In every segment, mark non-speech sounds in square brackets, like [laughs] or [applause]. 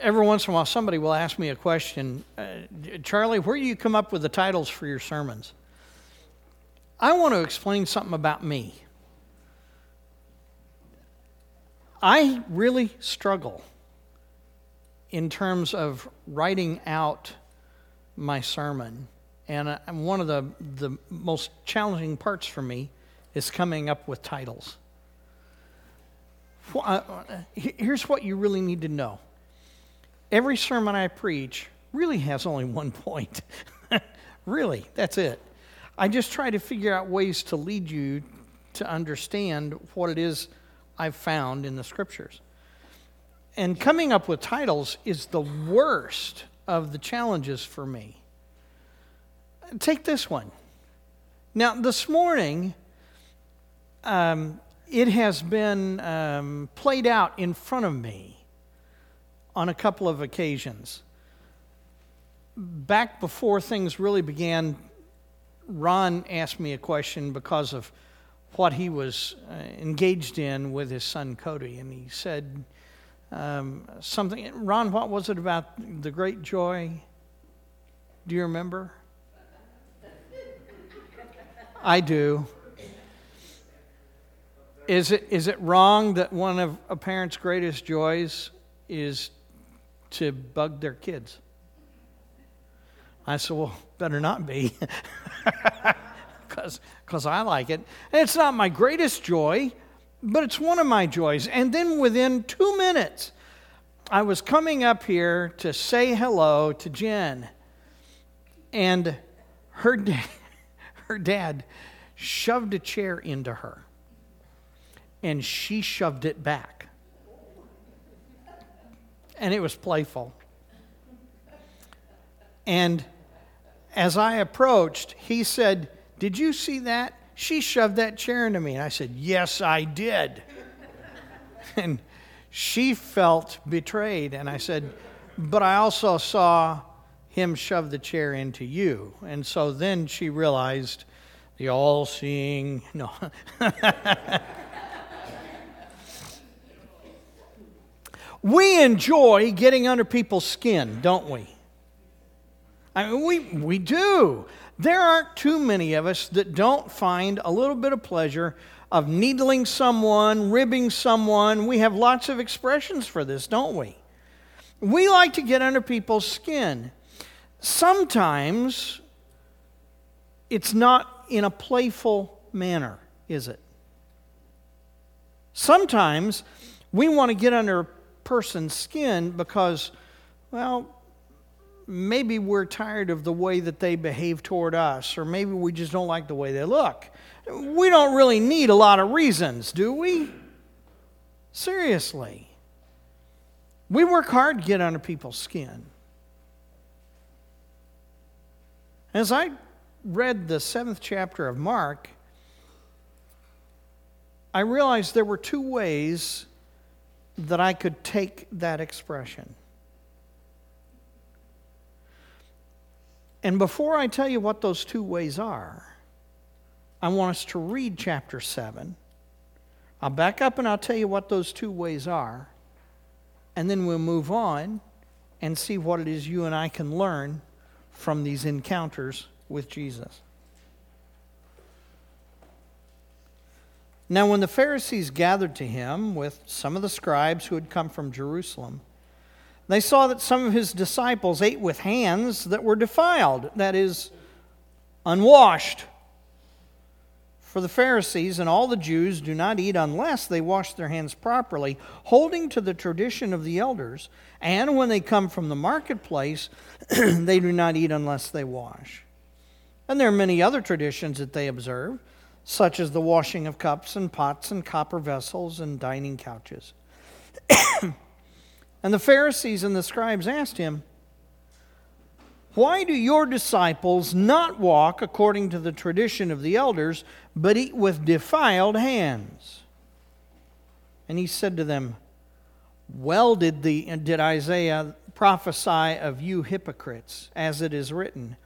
every once in a while somebody will ask me a question uh, Charlie, where do you come up with the titles for your sermons? I want to explain something about me. I really struggle in terms of writing out my sermon. And uh, one of the, the most challenging parts for me is coming up with titles. Uh, here's what you really need to know every sermon I preach really has only [laughs] one point. really, that's it. I just try to figure out ways to lead you to understand what it is I've found in the scriptures. And coming up with titles is the worst of the challenges for me. Take this one. Now, this morning, um, it has been um, played out in front of me on a couple of occasions. Back before things really began, Ron asked me a question because of what he was uh, engaged in with his son Cody, and he said um, something. Ron, what was it about the great joy? Do you remember? I do. Is it, is it wrong that one of a parent's greatest joys is to bug their kids? I said, Well, better not be. [laughs] Because I like it. And it's not my greatest joy, but it's one of my joys. And then within two minutes, I was coming up here to say hello to Jen. And her, da- [laughs] her dad shoved a chair into her and she shoved it back. And it was playful. And as I approached, he said, Did you see that? She shoved that chair into me. And I said, Yes, I did. [laughs] and she felt betrayed. And I said, But I also saw him shove the chair into you. And so then she realized the all seeing, no. [laughs] We enjoy getting under people's skin, don't we? I mean, we, we do. There aren't too many of us that don't find a little bit of pleasure of needling someone, ribbing someone. We have lots of expressions for this, don't we? We like to get under people's skin. Sometimes it's not in a playful manner, is it? Sometimes we want to get under person's skin because, well, maybe we're tired of the way that they behave toward us, or maybe we just don't like the way they look. We don't really need a lot of reasons, do we? Seriously. We work hard to get under people's skin. As I read the seventh chapter of Mark, I realized there were two ways that I could take that expression. And before I tell you what those two ways are, I want us to read chapter 7. I'll back up and I'll tell you what those two ways are, and then we'll move on and see what it is you and I can learn from these encounters with Jesus. Now, when the Pharisees gathered to him with some of the scribes who had come from Jerusalem, they saw that some of his disciples ate with hands that were defiled, that is, unwashed. For the Pharisees and all the Jews do not eat unless they wash their hands properly, holding to the tradition of the elders. And when they come from the marketplace, [clears throat] they do not eat unless they wash. And there are many other traditions that they observe such as the washing of cups and pots and copper vessels and dining couches. [coughs] and the Pharisees and the scribes asked him, Why do your disciples not walk according to the tradition of the elders, but eat with defiled hands? And he said to them, Well did, the, did Isaiah prophesy of you hypocrites, as it is written.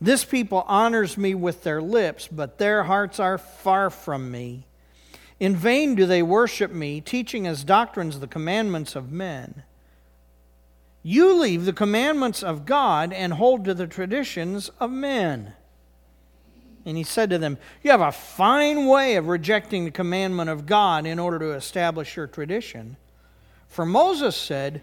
This people honors me with their lips, but their hearts are far from me. In vain do they worship me, teaching as doctrines the commandments of men. You leave the commandments of God and hold to the traditions of men. And he said to them, You have a fine way of rejecting the commandment of God in order to establish your tradition. For Moses said,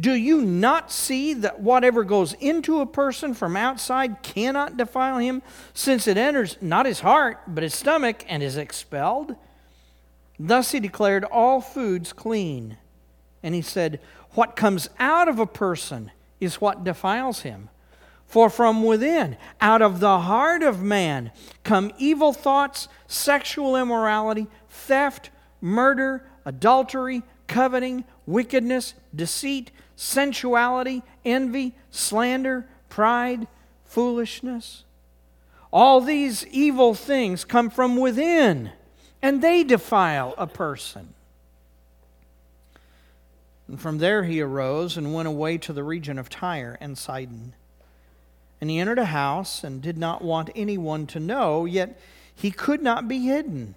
Do you not see that whatever goes into a person from outside cannot defile him, since it enters not his heart, but his stomach, and is expelled? Thus he declared all foods clean. And he said, What comes out of a person is what defiles him. For from within, out of the heart of man, come evil thoughts, sexual immorality, theft, murder, adultery, coveting, wickedness, deceit sensuality, envy, slander, pride, foolishness. All these evil things come from within, and they defile a person. And from there he arose and went away to the region of Tyre and Sidon. And he entered a house and did not want anyone to know, yet he could not be hidden.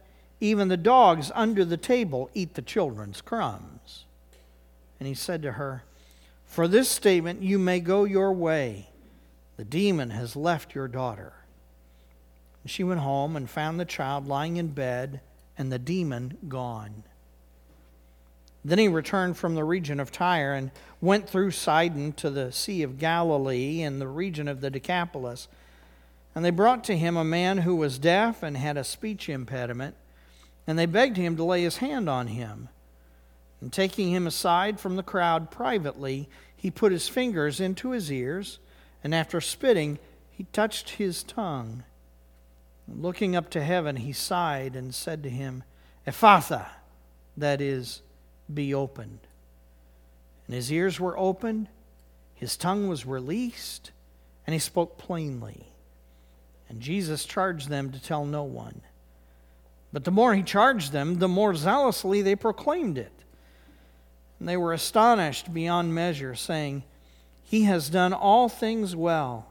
even the dogs under the table eat the children's crumbs. And he said to her, For this statement you may go your way. The demon has left your daughter. And she went home and found the child lying in bed and the demon gone. Then he returned from the region of Tyre and went through Sidon to the Sea of Galilee and the region of the Decapolis. And they brought to him a man who was deaf and had a speech impediment and they begged him to lay his hand on him. And taking him aside from the crowd privately, he put his fingers into his ears, and after spitting, he touched his tongue. Looking up to heaven, he sighed and said to him, Ephphatha, that is, be opened. And his ears were opened, his tongue was released, and he spoke plainly. And Jesus charged them to tell no one. But the more he charged them, the more zealously they proclaimed it. And they were astonished beyond measure, saying, He has done all things well.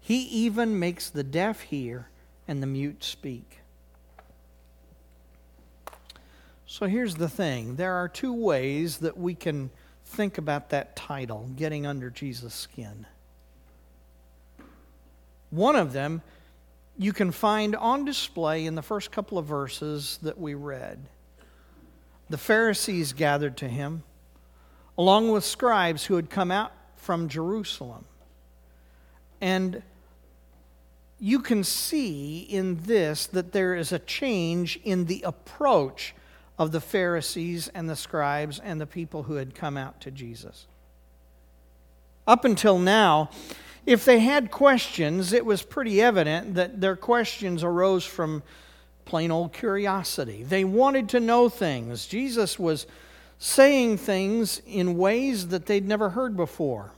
He even makes the deaf hear and the mute speak. So here's the thing there are two ways that we can think about that title, Getting Under Jesus' Skin. One of them you can find on display in the first couple of verses that we read. The Pharisees gathered to him, along with scribes who had come out from Jerusalem. And you can see in this that there is a change in the approach of the Pharisees and the scribes and the people who had come out to Jesus. Up until now, if they had questions, it was pretty evident that their questions arose from plain old curiosity. They wanted to know things. Jesus was saying things in ways that they'd never heard before.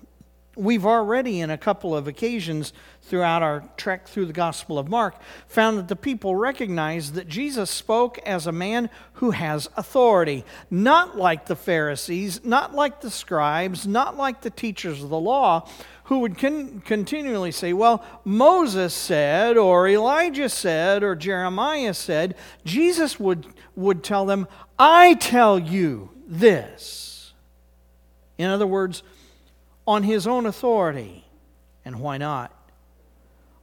We've already, in a couple of occasions throughout our trek through the Gospel of Mark, found that the people recognized that Jesus spoke as a man who has authority, not like the Pharisees, not like the scribes, not like the teachers of the law, who would con- continually say, Well, Moses said, or Elijah said, or Jeremiah said, Jesus would, would tell them, I tell you this. In other words, on his own authority. And why not?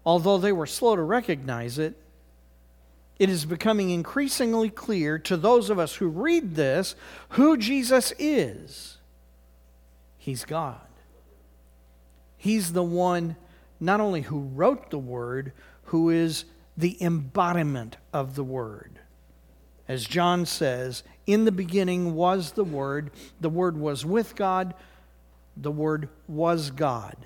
Although they were slow to recognize it, it is becoming increasingly clear to those of us who read this who Jesus is. He's God. He's the one not only who wrote the Word, who is the embodiment of the Word. As John says, in the beginning was the Word, the Word was with God, the Word was God.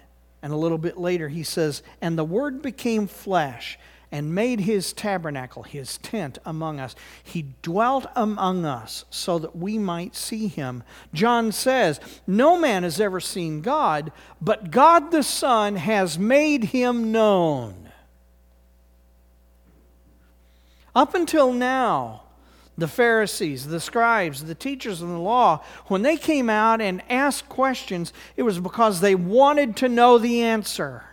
And a little bit later, he says, And the Word became flesh and made his tabernacle, his tent among us. He dwelt among us so that we might see him. John says, No man has ever seen God, but God the Son has made him known. Up until now, the Pharisees, the scribes, the teachers of the law, when they came out and asked questions, it was because they wanted to know the answer.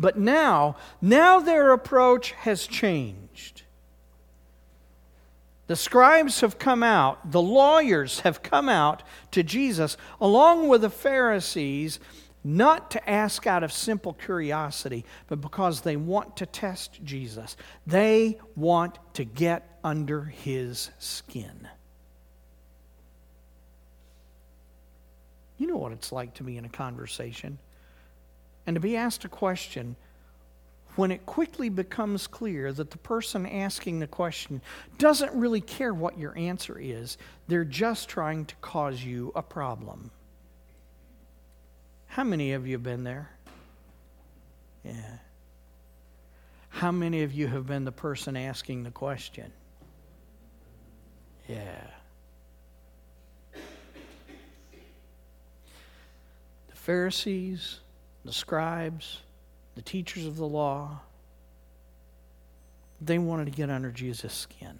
But now, now their approach has changed. The scribes have come out, the lawyers have come out to Jesus, along with the Pharisees, not to ask out of simple curiosity, but because they want to test Jesus. They want to get under his skin. You know what it's like to be in a conversation and to be asked a question when it quickly becomes clear that the person asking the question doesn't really care what your answer is, they're just trying to cause you a problem. How many of you have been there? Yeah. How many of you have been the person asking the question? Yeah. The Pharisees, the scribes, the teachers of the law, they wanted to get under Jesus' skin.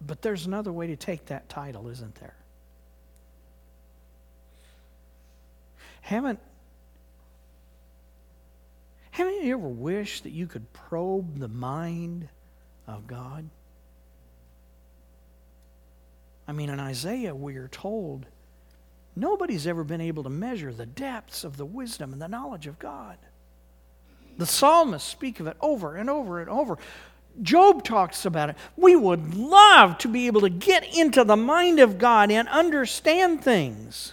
But there's another way to take that title, isn't there? Haven't haven't you ever wished that you could probe the mind of God? I mean, in Isaiah, we are told Nobody's ever been able to measure the depths of the wisdom and the knowledge of God. The psalmists speak of it over and over and over. Job talks about it. We would love to be able to get into the mind of God and understand things.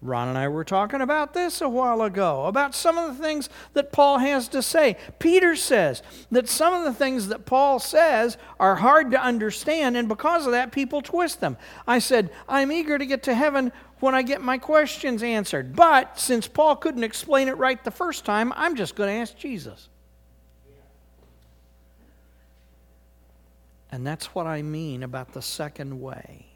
Ron and I were talking about this a while ago, about some of the things that Paul has to say. Peter says that some of the things that Paul says are hard to understand, and because of that, people twist them. I said, I'm eager to get to heaven when I get my questions answered. But since Paul couldn't explain it right the first time, I'm just going to ask Jesus. And that's what I mean about the second way.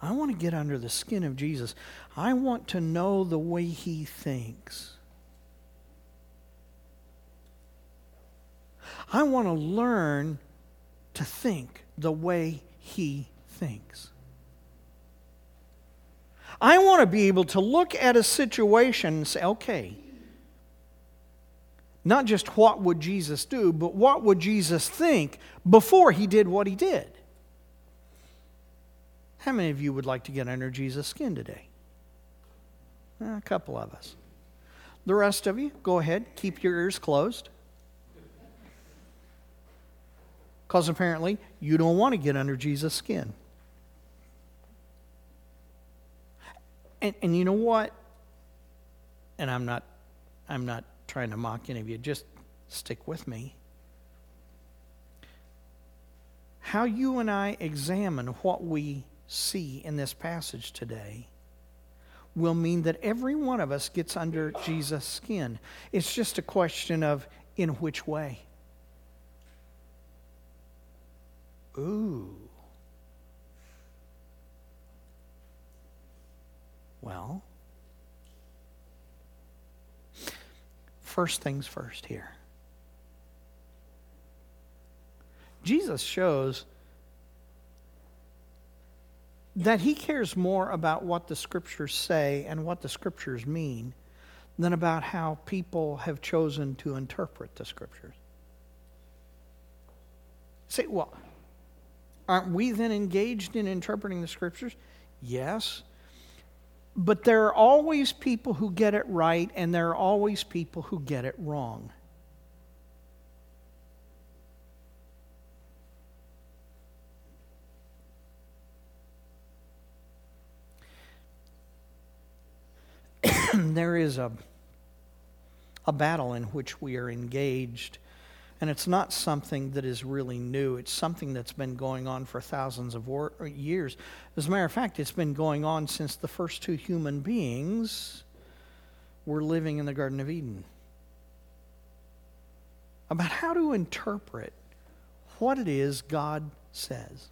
I want to get under the skin of Jesus. I want to know the way he thinks. I want to learn to think the way he thinks. I want to be able to look at a situation and say, okay, not just what would Jesus do, but what would Jesus think before he did what he did? How many of you would like to get under Jesus' skin today? A couple of us. The rest of you, go ahead, keep your ears closed. Because apparently you don't want to get under Jesus' skin. And, and you know what? And I'm not, I'm not trying to mock any of you. Just stick with me. How you and I examine what we see in this passage today will mean that every one of us gets under Jesus' skin. It's just a question of in which way. Ooh. Well, first things first here. Jesus shows that he cares more about what the scriptures say and what the scriptures mean than about how people have chosen to interpret the scriptures. Say, well, aren't we then engaged in interpreting the scriptures? Yes. But there are always people who get it right, and there are always people who get it wrong. [coughs] there is a, a battle in which we are engaged, and it's not something that is really new. It's something that's been going on for thousands of war- years. As a matter of fact, it's been going on since the first two human beings were living in the Garden of Eden. About how to interpret what it is God says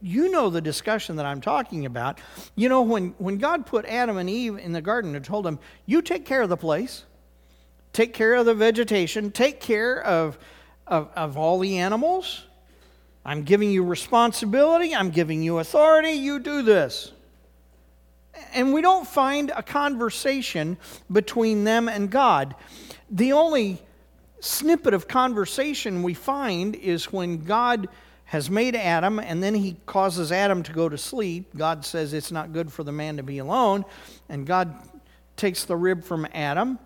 you know the discussion that I'm talking about. You know, when, when God put Adam and Eve in the garden and told them, You take care of the place, take care of the vegetation, take care of, of, of all the animals. I'm giving you responsibility, I'm giving you authority, you do this. And we don't find a conversation between them and God. The only snippet of conversation we find is when God has made Adam, and then he causes Adam to go to sleep. God says it's not good for the man to be alone. And God takes the rib from Adam,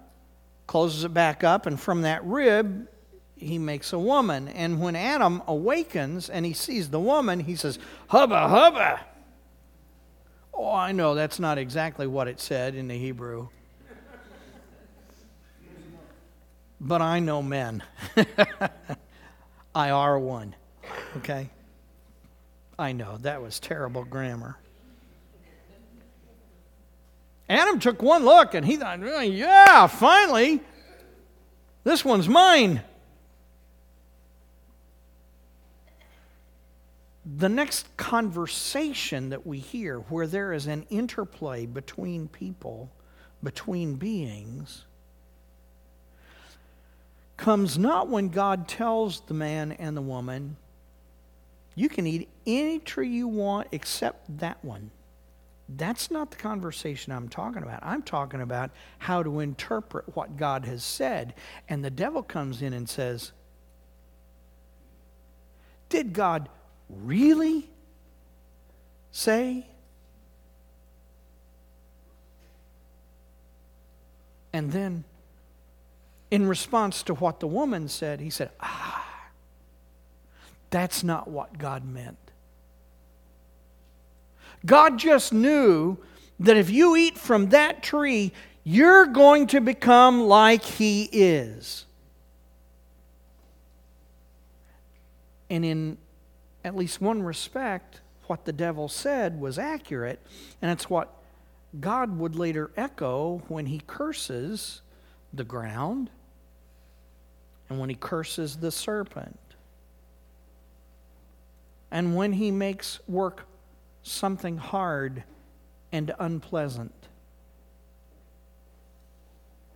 closes it back up, and from that rib, he makes a woman. And when Adam awakens and he sees the woman, he says, Hubba, hubba. Oh, I know that's not exactly what it said in the Hebrew. But I know men. [laughs] I are one. Okay? I know, that was terrible grammar. Adam took one look and he thought, oh, yeah, finally, this one's mine. The next conversation that we hear, where there is an interplay between people, between beings, comes not when God tells the man and the woman, you can eat any tree you want except that one. That's not the conversation I'm talking about. I'm talking about how to interpret what God has said. And the devil comes in and says, Did God really say? And then, in response to what the woman said, he said, Ah, that's not what God meant. God just knew that if you eat from that tree, you're going to become like He is. And in at least one respect, what the devil said was accurate, and it's what God would later echo when He curses the ground and when He curses the serpent and when he makes work something hard and unpleasant.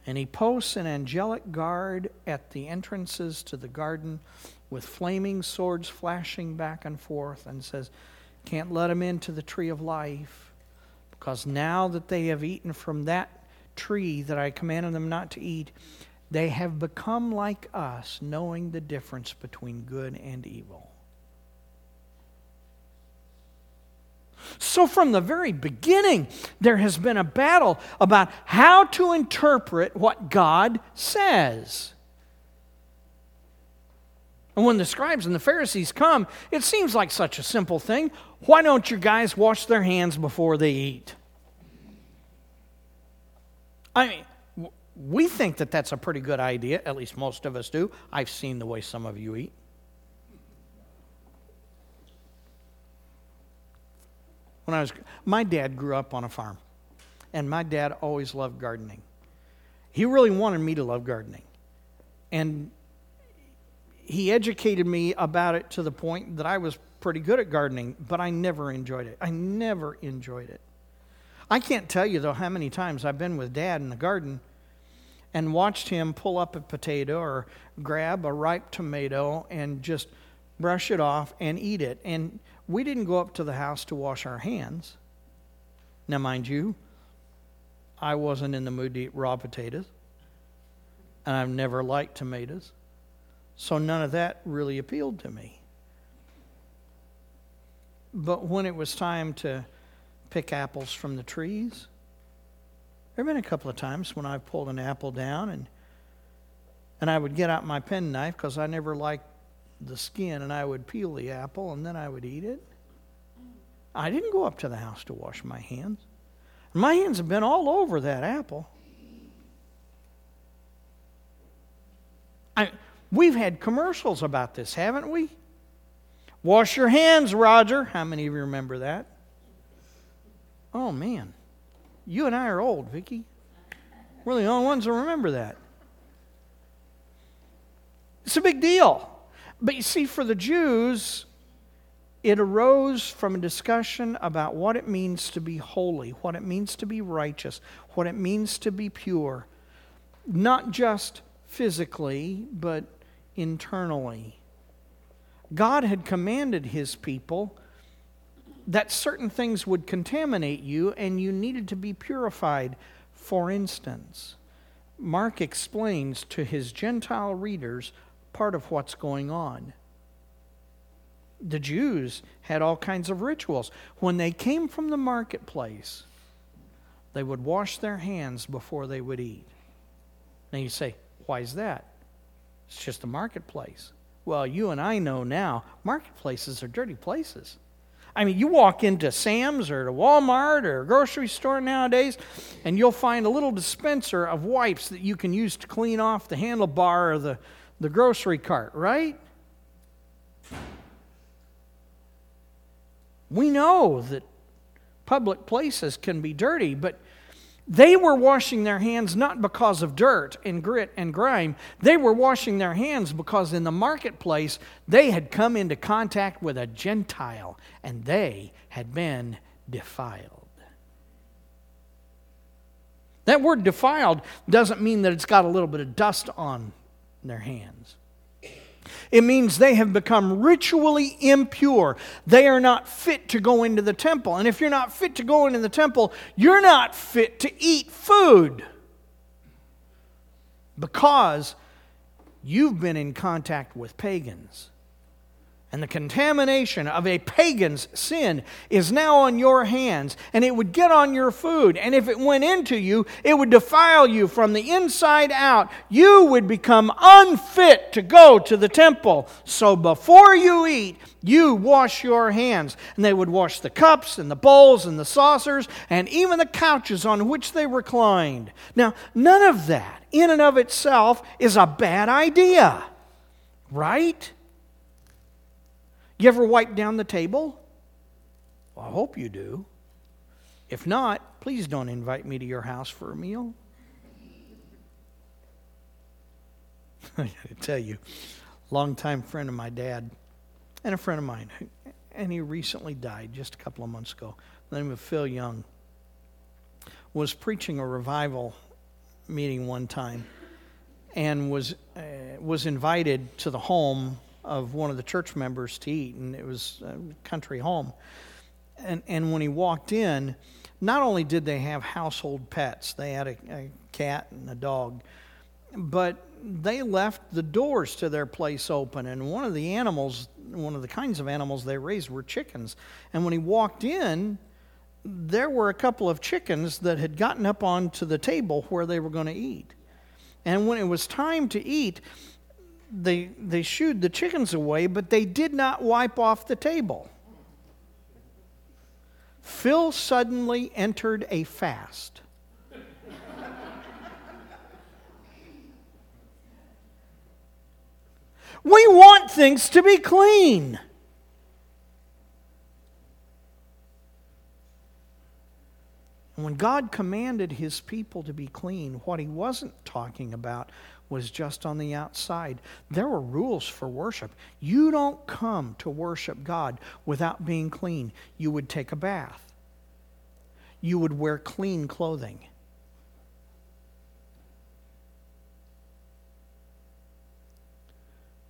And he posts an angelic guard at the entrances to the garden with flaming swords flashing back and forth and says, Can't let them into the tree of life because now that they have eaten from that tree that I commanded them not to eat, they have become like us, knowing the difference between good and evil. So, from the very beginning, there has been a battle about how to interpret what God says. And when the scribes and the Pharisees come, it seems like such a simple thing. Why don't you guys wash their hands before they eat? I mean, we think that that's a pretty good idea, at least most of us do. I've seen the way some of you eat. When I was my dad grew up on a farm. And my dad always loved gardening. He really wanted me to love gardening. And he educated me about it to the point that I was pretty good at gardening, but I never enjoyed it. I never enjoyed it. I can't tell you, though, how many times I've been with dad in the garden and watched him pull up a potato or grab a ripe tomato and just brush it off and eat it. And we didn't go up to the house to wash our hands. Now, mind you, I wasn't in the mood to eat raw potatoes, and I've never liked tomatoes, so none of that really appealed to me. But when it was time to pick apples from the trees, there have been a couple of times when I've pulled an apple down and and I would get out my penknife because I never liked the skin and I would peel the apple and then I would eat it. I didn't go up to the house to wash my hands. My hands have been all over that apple. I, we've had commercials about this, haven't we? Wash your hands, Roger. How many of you remember that? Oh, man. You and I are old, Vicki. We're the only ones that remember that. It's a big deal. But you see, for the Jews, it arose from a discussion about what it means to be holy, what it means to be righteous, what it means to be pure, not just physically, but internally. God had commanded his people that certain things would contaminate you and you needed to be purified. For instance, Mark explains to his Gentile readers part of what's going on. The Jews had all kinds of rituals. When they came from the marketplace, they would wash their hands before they would eat. Now you say, why is that? It's just a marketplace. Well, you and I know now marketplaces are dirty places. I mean, you walk into Sam's or to Walmart or a grocery store nowadays, and you'll find a little dispenser of wipes that you can use to clean off the handlebar of the, the grocery cart, right? We know that public places can be dirty, but they were washing their hands not because of dirt and grit and grime. They were washing their hands because in the marketplace they had come into contact with a Gentile and they had been defiled. That word defiled doesn't mean that it's got a little bit of dust on their hands. It means they have become ritually impure. They are not fit to go into the temple. And if you're not fit to go into the temple, you're not fit to eat food because you've been in contact with pagans. And the contamination of a pagan's sin is now on your hands, and it would get on your food. And if it went into you, it would defile you from the inside out. You would become unfit to go to the temple. So before you eat, you wash your hands. And they would wash the cups and the bowls and the saucers and even the couches on which they reclined. Now, none of that, in and of itself, is a bad idea, right? You ever wipe down the table? Well, I hope you do. If not, please don't invite me to your house for a meal. [laughs] I gotta tell you, longtime friend of my dad and a friend of mine, and he recently died just a couple of months ago. The name of Phil Young was preaching a revival meeting one time, and was uh, was invited to the home of one of the church members to eat, and it was a country home. And, and when he walked in, not only did they have household pets, they had a, a cat and a dog, but they left the doors to their place open. And one of the animals, one of the kinds of animals they raised were chickens. And when he walked in, there were a couple of chickens that had gotten up onto the table where they were going to eat. And when it was time to eat, they, they shooed the chickens away, but they did not wipe off the table. Phil suddenly entered a fast. we want things to be clean. And when God commanded his people to be clean, what he wasn't talking about was just on the outside. There were rules for worship. You don't come to worship God without being clean. You would take a bath, you would wear clean clothing.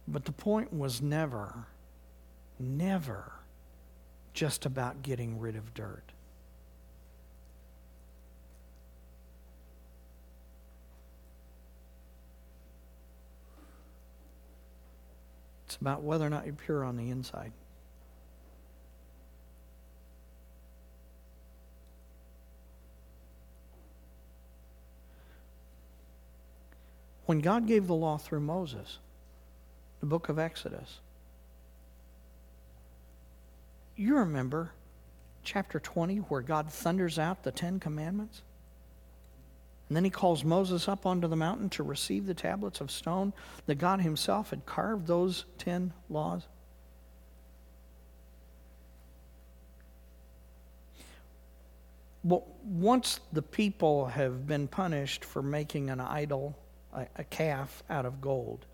But the point was never, never just about getting rid of dirt. It's about whether or not you're pure on the inside. When God gave the law through Moses, the book of Exodus, you remember chapter 20 where God thunders out the Ten Commandments? And then he calls Moses up onto the mountain to receive the tablets of stone that God himself had carved those ten laws. Well, once the people have been punished for making an idol, a, a calf out of gold,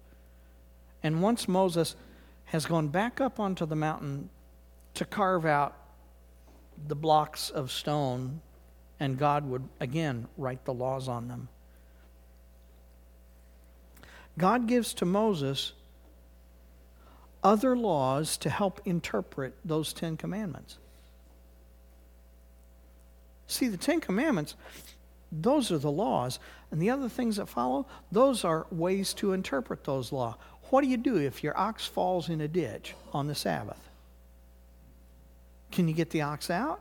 and once Moses has gone back up onto the mountain to carve out the blocks of stone and God would again write the laws on them. God gives to Moses other laws to help interpret those Ten Commandments. See, the Ten Commandments, those are the laws. And the other things that follow, those are ways to interpret those laws. What do you do if your ox falls in a ditch on the Sabbath? Can you get the ox out?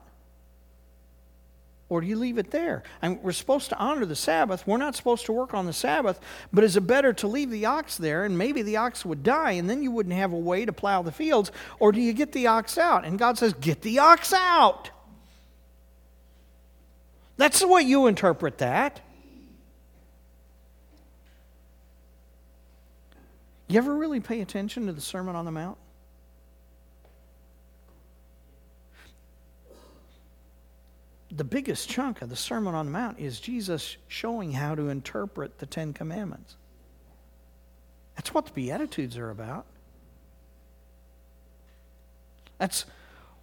Or do you leave it there? And we're supposed to honor the Sabbath. We're not supposed to work on the Sabbath, but is it better to leave the ox there and maybe the ox would die and then you wouldn't have a way to plow the fields? Or do you get the ox out? And God says, Get the ox out. That's the way you interpret that. You ever really pay attention to the Sermon on the Mount? The biggest chunk of the Sermon on the Mount is Jesus showing how to interpret the Ten Commandments. That's what the Beatitudes are about. That's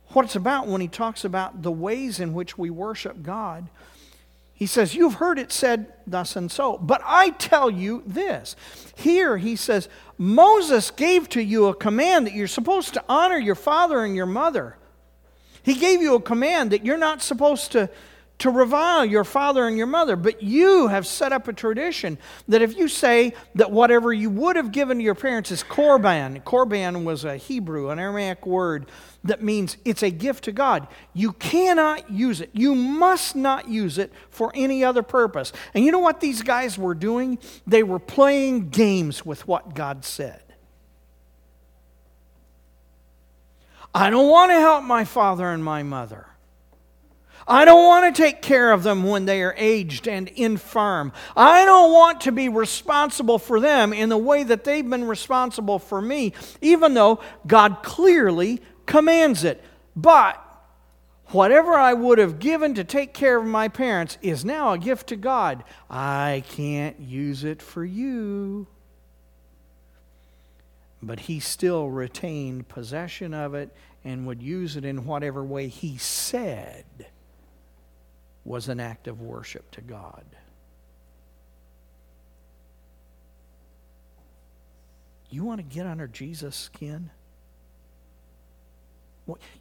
what it's about when he talks about the ways in which we worship God. He says, You've heard it said thus and so, but I tell you this. Here he says, Moses gave to you a command that you're supposed to honor your father and your mother he gave you a command that you're not supposed to, to revile your father and your mother, but you have set up a tradition that if you say that whatever you would have given to your parents is korban, korban was a Hebrew, an Aramaic word that means it's a gift to God, you cannot use it. You must not use it for any other purpose. And you know what these guys were doing? They were playing games with what God said. I don't want to help my father and my mother. I don't want to take care of them when they are aged and infirm. I don't want to be responsible for them in the way that they've been responsible for me, even though God clearly commands it. But whatever I would have given to take care of my parents is now a gift to God. I can't use it for you. But he still retained possession of it and would use it in whatever way he said was an act of worship to God. You want to get under Jesus' skin?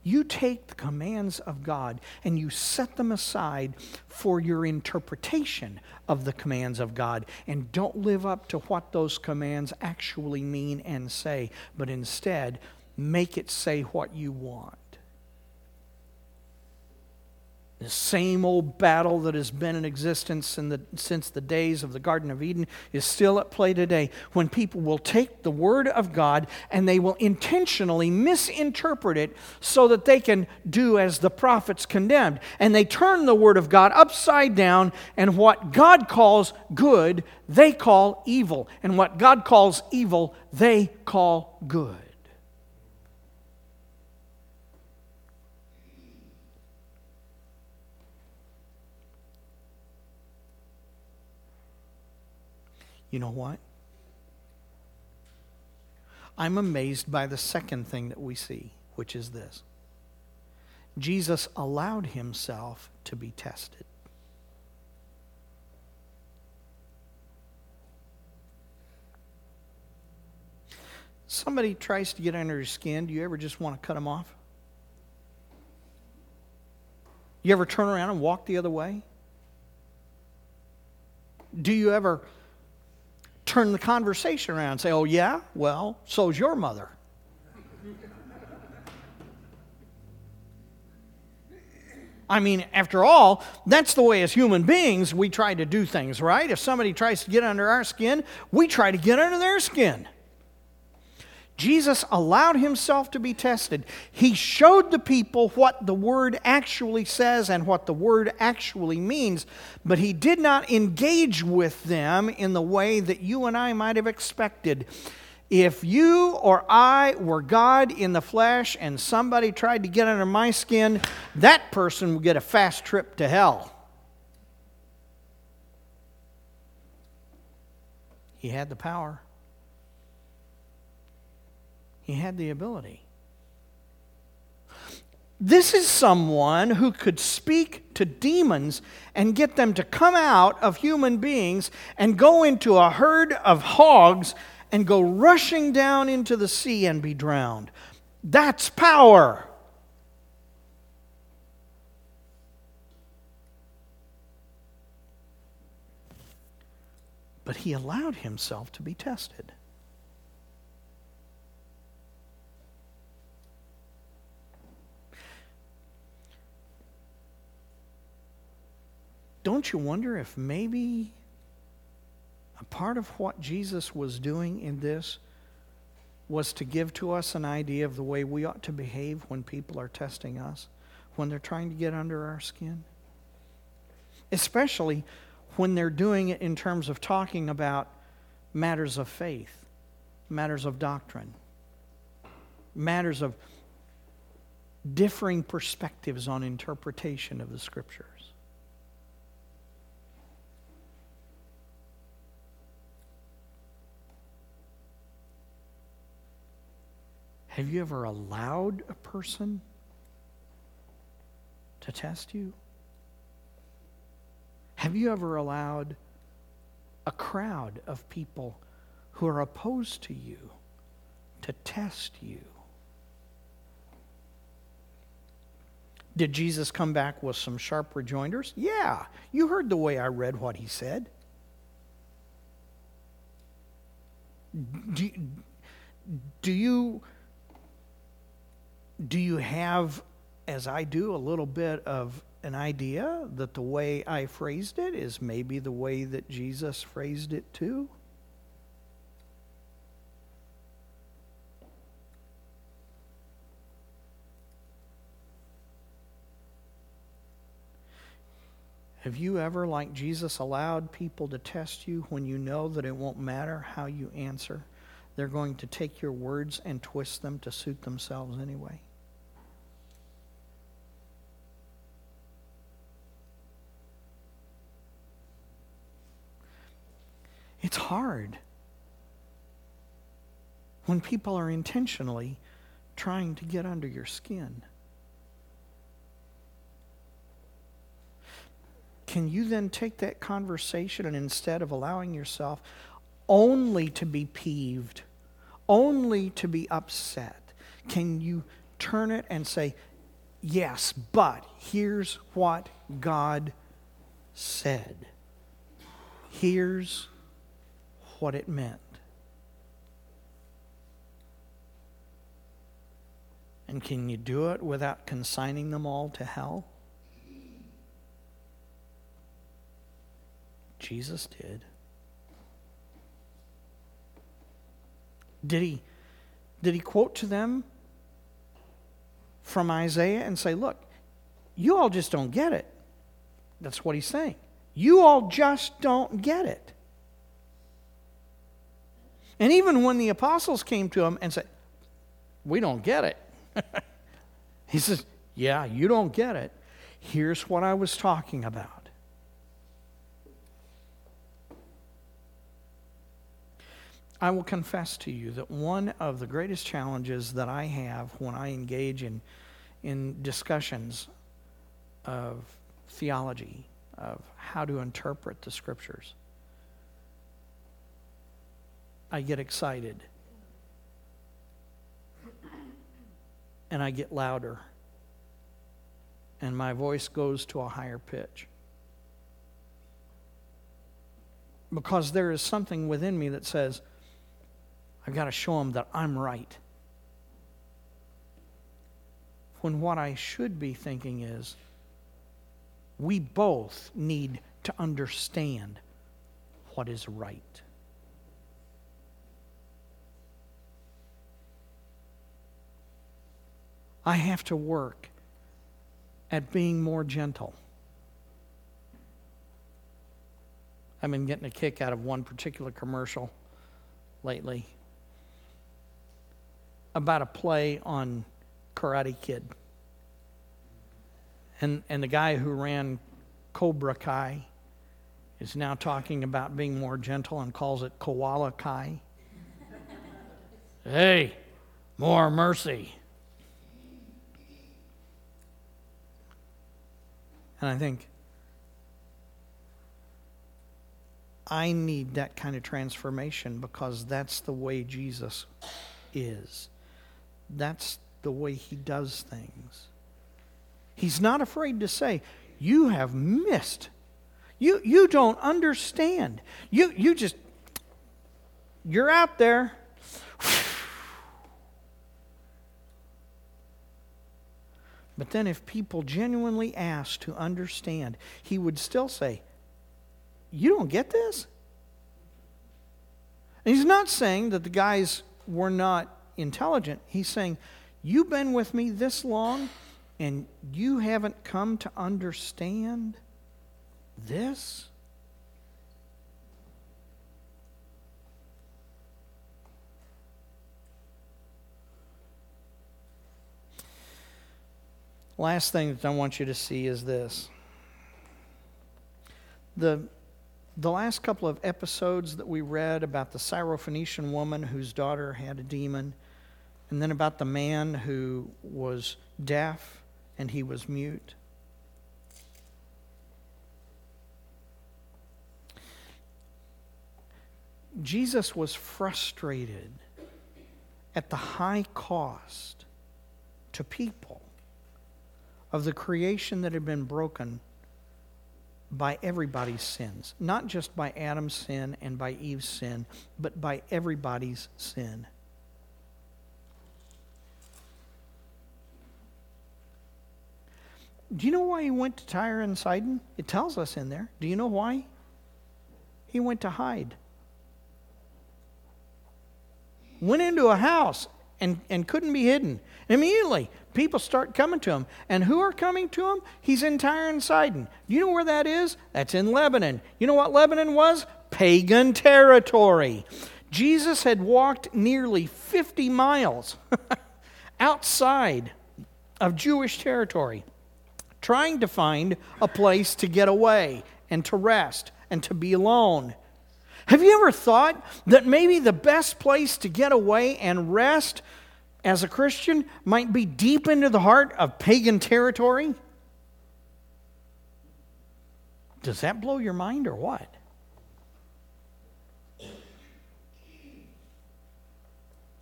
You take the commands of God and you set them aside for your interpretation of the commands of God and don't live up to what those commands actually mean and say, but instead make it say what you want. The same old battle that has been in existence the, since the days of the Garden of Eden is still at play today when people will take the Word of God and they will intentionally misinterpret it so that they can do as the prophets condemned. And they turn the Word of God upside down, and what God calls good, they call evil. And what God calls evil, they call good. You know what? I'm amazed by the second thing that we see, which is this Jesus allowed himself to be tested. Somebody tries to get under your skin, do you ever just want to cut them off? You ever turn around and walk the other way? Do you ever turn the conversation around and say, Oh, yeah? Well, so's your mother. I mean, after all, that's the way as human beings we try to do things, right? If somebody tries to get under our skin, we try to get under their skin. Jesus allowed himself to be tested. He showed the people what the word actually says and what the word actually means, but he did not engage with them in the way that you and I might have expected. If you or I were God in the flesh and somebody tried to get under my skin, that person would get a fast trip to hell. He had the power, he had the ability. This is someone who could speak to demons and get them to come out of human beings and go into a herd of hogs and go rushing down into the sea and be drowned. That's power. But he allowed himself to be tested. Don't you wonder if maybe a part of what Jesus was doing in this was to give to us an idea of the way we ought to behave when people are testing us, when they're trying to get under our skin. Especially when they're doing it in terms of talking about matters of faith, matters of doctrine, matters of differing perspectives on interpretation of the scriptures. Have you ever allowed a person to test you? Have you ever allowed a crowd of people who are opposed to you to test you? Did Jesus come back with some sharp rejoinders? Yeah. You heard the way I read what he said. Do, do you do you have, as I do, a little bit of an idea that the way I phrased it is maybe the way that Jesus phrased it too? Have you ever, like Jesus, allowed people to test you when you know that it won't matter how you answer? They're going to take your words and twist them to suit themselves anyway. It's hard when people are intentionally trying to get under your skin. Can you then take that conversation and instead of allowing yourself only to be peeved, only to be upset, can you turn it and say, Yes, but here's what God said. Here's what it meant. And can you do it without consigning them all to hell? Jesus did. Did he, did he quote to them from Isaiah and say, Look, you all just don't get it? That's what he's saying. You all just don't get it. And even when the apostles came to him and said, We don't get it, [laughs] he says, Yeah, you don't get it. Here's what I was talking about. I will confess to you that one of the greatest challenges that I have when I engage in, in discussions of theology, of how to interpret the scriptures, I get excited. And I get louder. and my voice goes to a higher pitch. Because there is something within me that says, I've got to show them that I'm right. When what I should be thinking is, we both need to understand what is right. I have to work at being more gentle. I've been getting a kick out of one particular commercial lately about a play on Karate Kid. And, and the guy who ran Cobra Kai is now talking about being more gentle and calls it Koala Kai. hey, more mercy. And I think, I need that kind of transformation because that's the way Jesus is. That's the way he does things. He's not afraid to say, You have missed. You, you don't understand. You, you just, you're out there. But then, if people genuinely asked to understand, he would still say, You don't get this? And he's not saying that the guys were not intelligent. He's saying, You've been with me this long, and you haven't come to understand this? Last thing that I want you to see is this. The, the last couple of episodes that we read about the Syrophoenician woman whose daughter had a demon, and then about the man who was deaf and he was mute. Jesus was frustrated at the high cost to people of the creation that had been broken by everybody's sins, not just by Adam's sin and by Eve's sin, but by everybody's sin. Do you know why he went to Tyre and Sidon? It tells us in there. Do you know why? He went to hide. Went into a house and, and couldn't be hidden. And immediately, people start coming to him. And who are coming to him? He's in Tyre and Sidon. You know where that is? That's in Lebanon. You know what Lebanon was? Pagan territory. Jesus had walked nearly 50 miles [laughs] outside of Jewish territory, trying to find a place to get away and to rest and to be alone. Have you ever thought that maybe the best place to get away and rest as a Christian might be deep into the heart of pagan territory? Does that blow your mind or what?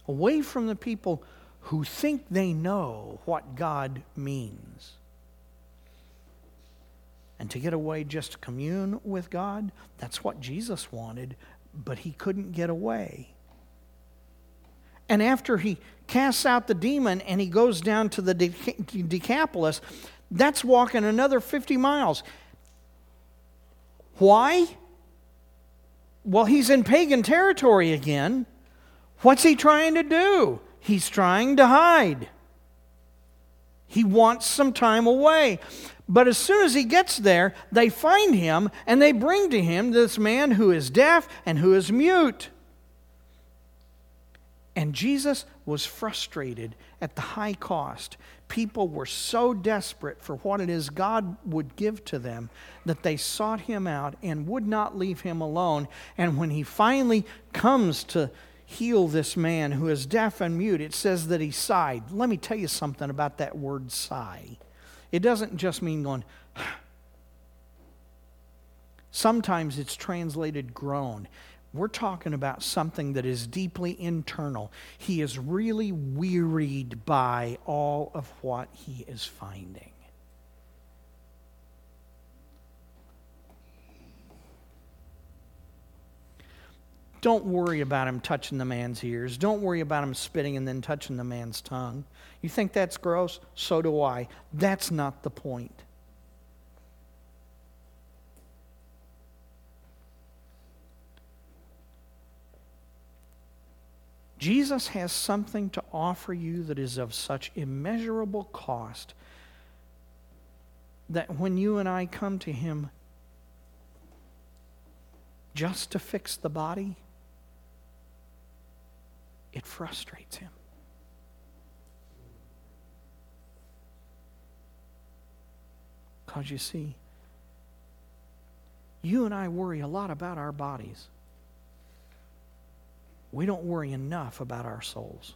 Away from the people who think they know what God means. And to get away just to commune with God, that's what Jesus wanted, but he couldn't get away. And after he casts out the demon and he goes down to the Decapolis, that's walking another 50 miles. Why? Well, he's in pagan territory again. What's he trying to do? He's trying to hide. He wants some time away. But as soon as he gets there, they find him and they bring to him this man who is deaf and who is mute. And Jesus was frustrated at the high cost. People were so desperate for what it is God would give to them that they sought him out and would not leave him alone. And when he finally comes to heal this man who is deaf and mute, it says that he sighed. Let me tell you something about that word sigh. It doesn't just mean going, [sighs] sometimes it's translated groan. We're talking about something that is deeply internal. He is really wearied by all of what he is finding. Don't worry about him touching the man's ears. Don't worry about him spitting and then touching the man's tongue. You think that's gross? So do I. That's not the point. Jesus has something to offer you that is of such immeasurable cost that when you and I come to Him just to fix the body, it frustrates Him. Because you see, you and I worry a lot about our bodies. We don't worry enough about our souls.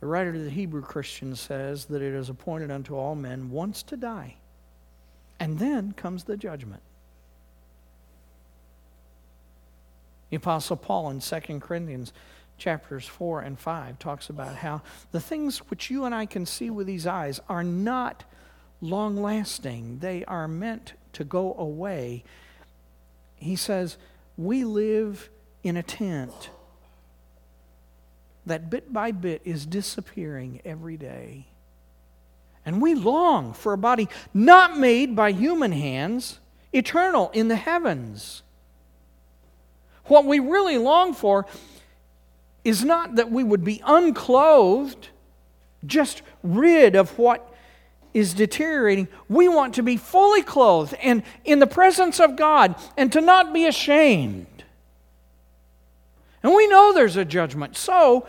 The writer to the Hebrew Christian says that it is appointed unto all men once to die, and then comes the judgment. The Apostle Paul in 2 Corinthians chapters 4 and 5 talks about how the things which you and I can see with these eyes are not long lasting, they are meant to go away. He says, We live in a tent that bit by bit is disappearing every day. And we long for a body not made by human hands, eternal in the heavens. What we really long for is not that we would be unclothed, just rid of what is deteriorating. We want to be fully clothed and in the presence of God and to not be ashamed. And we know there's a judgment. So,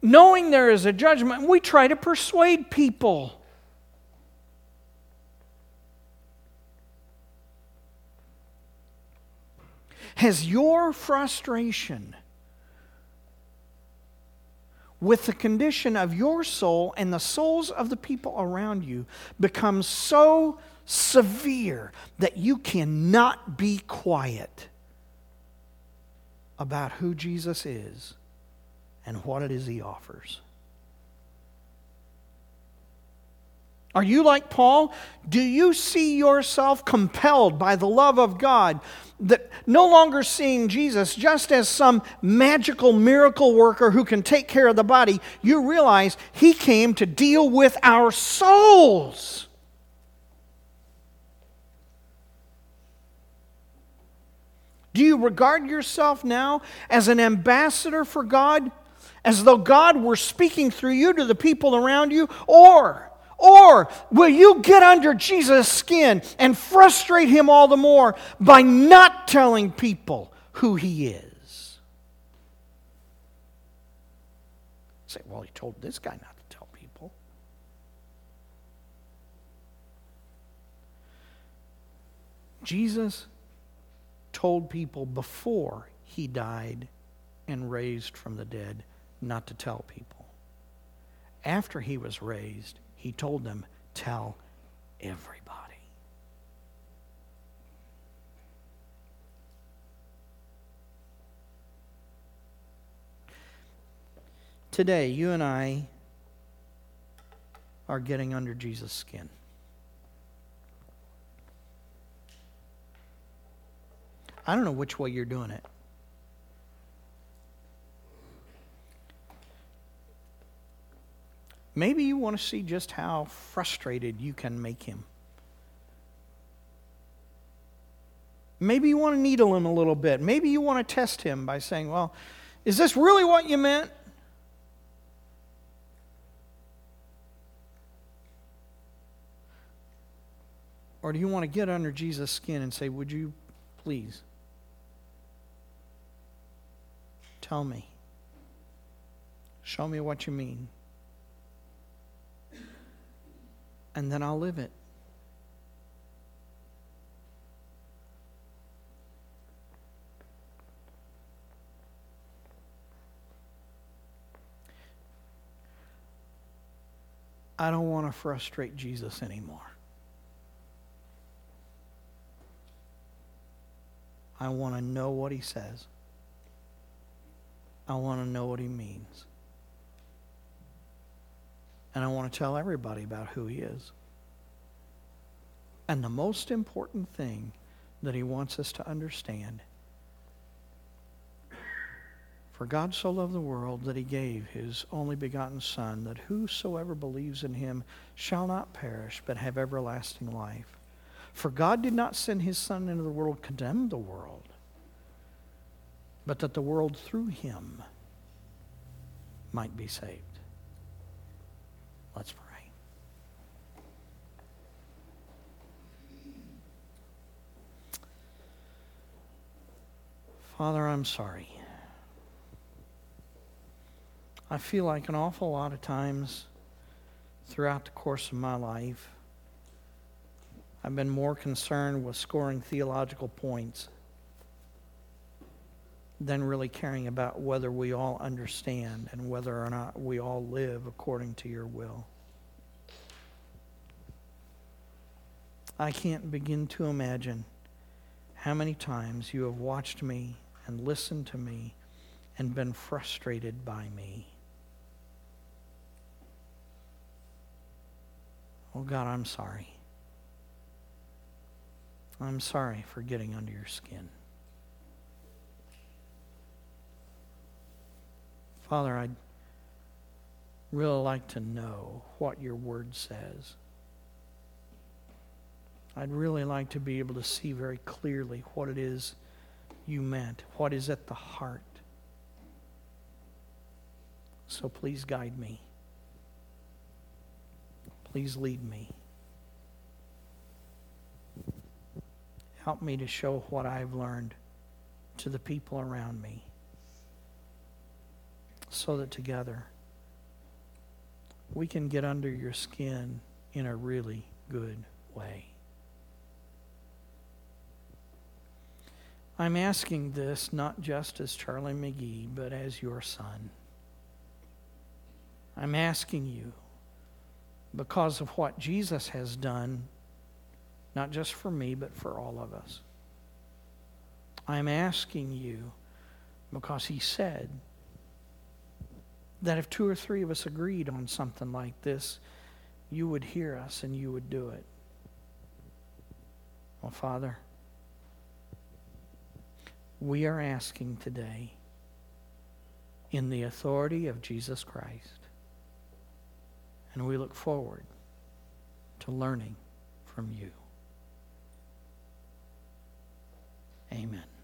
knowing there is a judgment, we try to persuade people. Has your frustration with the condition of your soul and the souls of the people around you become so severe that you cannot be quiet about who Jesus is and what it is he offers. Are you like Paul? Do you see yourself compelled by the love of God that no longer seeing Jesus just as some magical miracle worker who can take care of the body, you realize he came to deal with our souls? Do you regard yourself now as an ambassador for God, as though God were speaking through you to the people around you? Or, or will you get under Jesus' skin and frustrate him all the more by not telling people who he is? Say, well, he told this guy not to tell people. Jesus told people before he died and raised from the dead not to tell people. After he was raised, he told them, Tell everybody. Today, you and I are getting under Jesus' skin. I don't know which way you're doing it. Maybe you want to see just how frustrated you can make him. Maybe you want to needle him a little bit. Maybe you want to test him by saying, Well, is this really what you meant? Or do you want to get under Jesus' skin and say, Would you please Tell me. Show me what you mean. And then I'll live it. I don't want to frustrate Jesus anymore. I want to know what he says. I want to know what he means. And I want to tell everybody about who he is. And the most important thing that he wants us to understand for God so loved the world that he gave his only begotten Son, that whosoever believes in him shall not perish, but have everlasting life. For God did not send his Son into the world to condemn the world, but that the world through him might be saved. Let's pray. Father, I'm sorry. I feel like an awful lot of times throughout the course of my life, I've been more concerned with scoring theological points than really caring about whether we all understand and whether or not we all live according to your will. I can't begin to imagine how many times you have watched me and listened to me and been frustrated by me. Oh God, I'm sorry. I'm sorry for getting under your skin. Father, I'd really like to know what your word says. I'd really like to be able to see very clearly what it is you meant, what is at the heart. So please guide me. Please lead me. Help me to show what I've learned to the people around me so that together we can get under your skin in a really good way. I'm asking this not just as Charlie McGee, but as your son. I'm asking you because of what Jesus has done, not just for me, but for all of us. I'm asking you because he said that if two or three of us agreed on something like this, you would hear us and you would do it. Well, Father, we are asking today in the authority of Jesus Christ and we look forward to learning from you. Amen.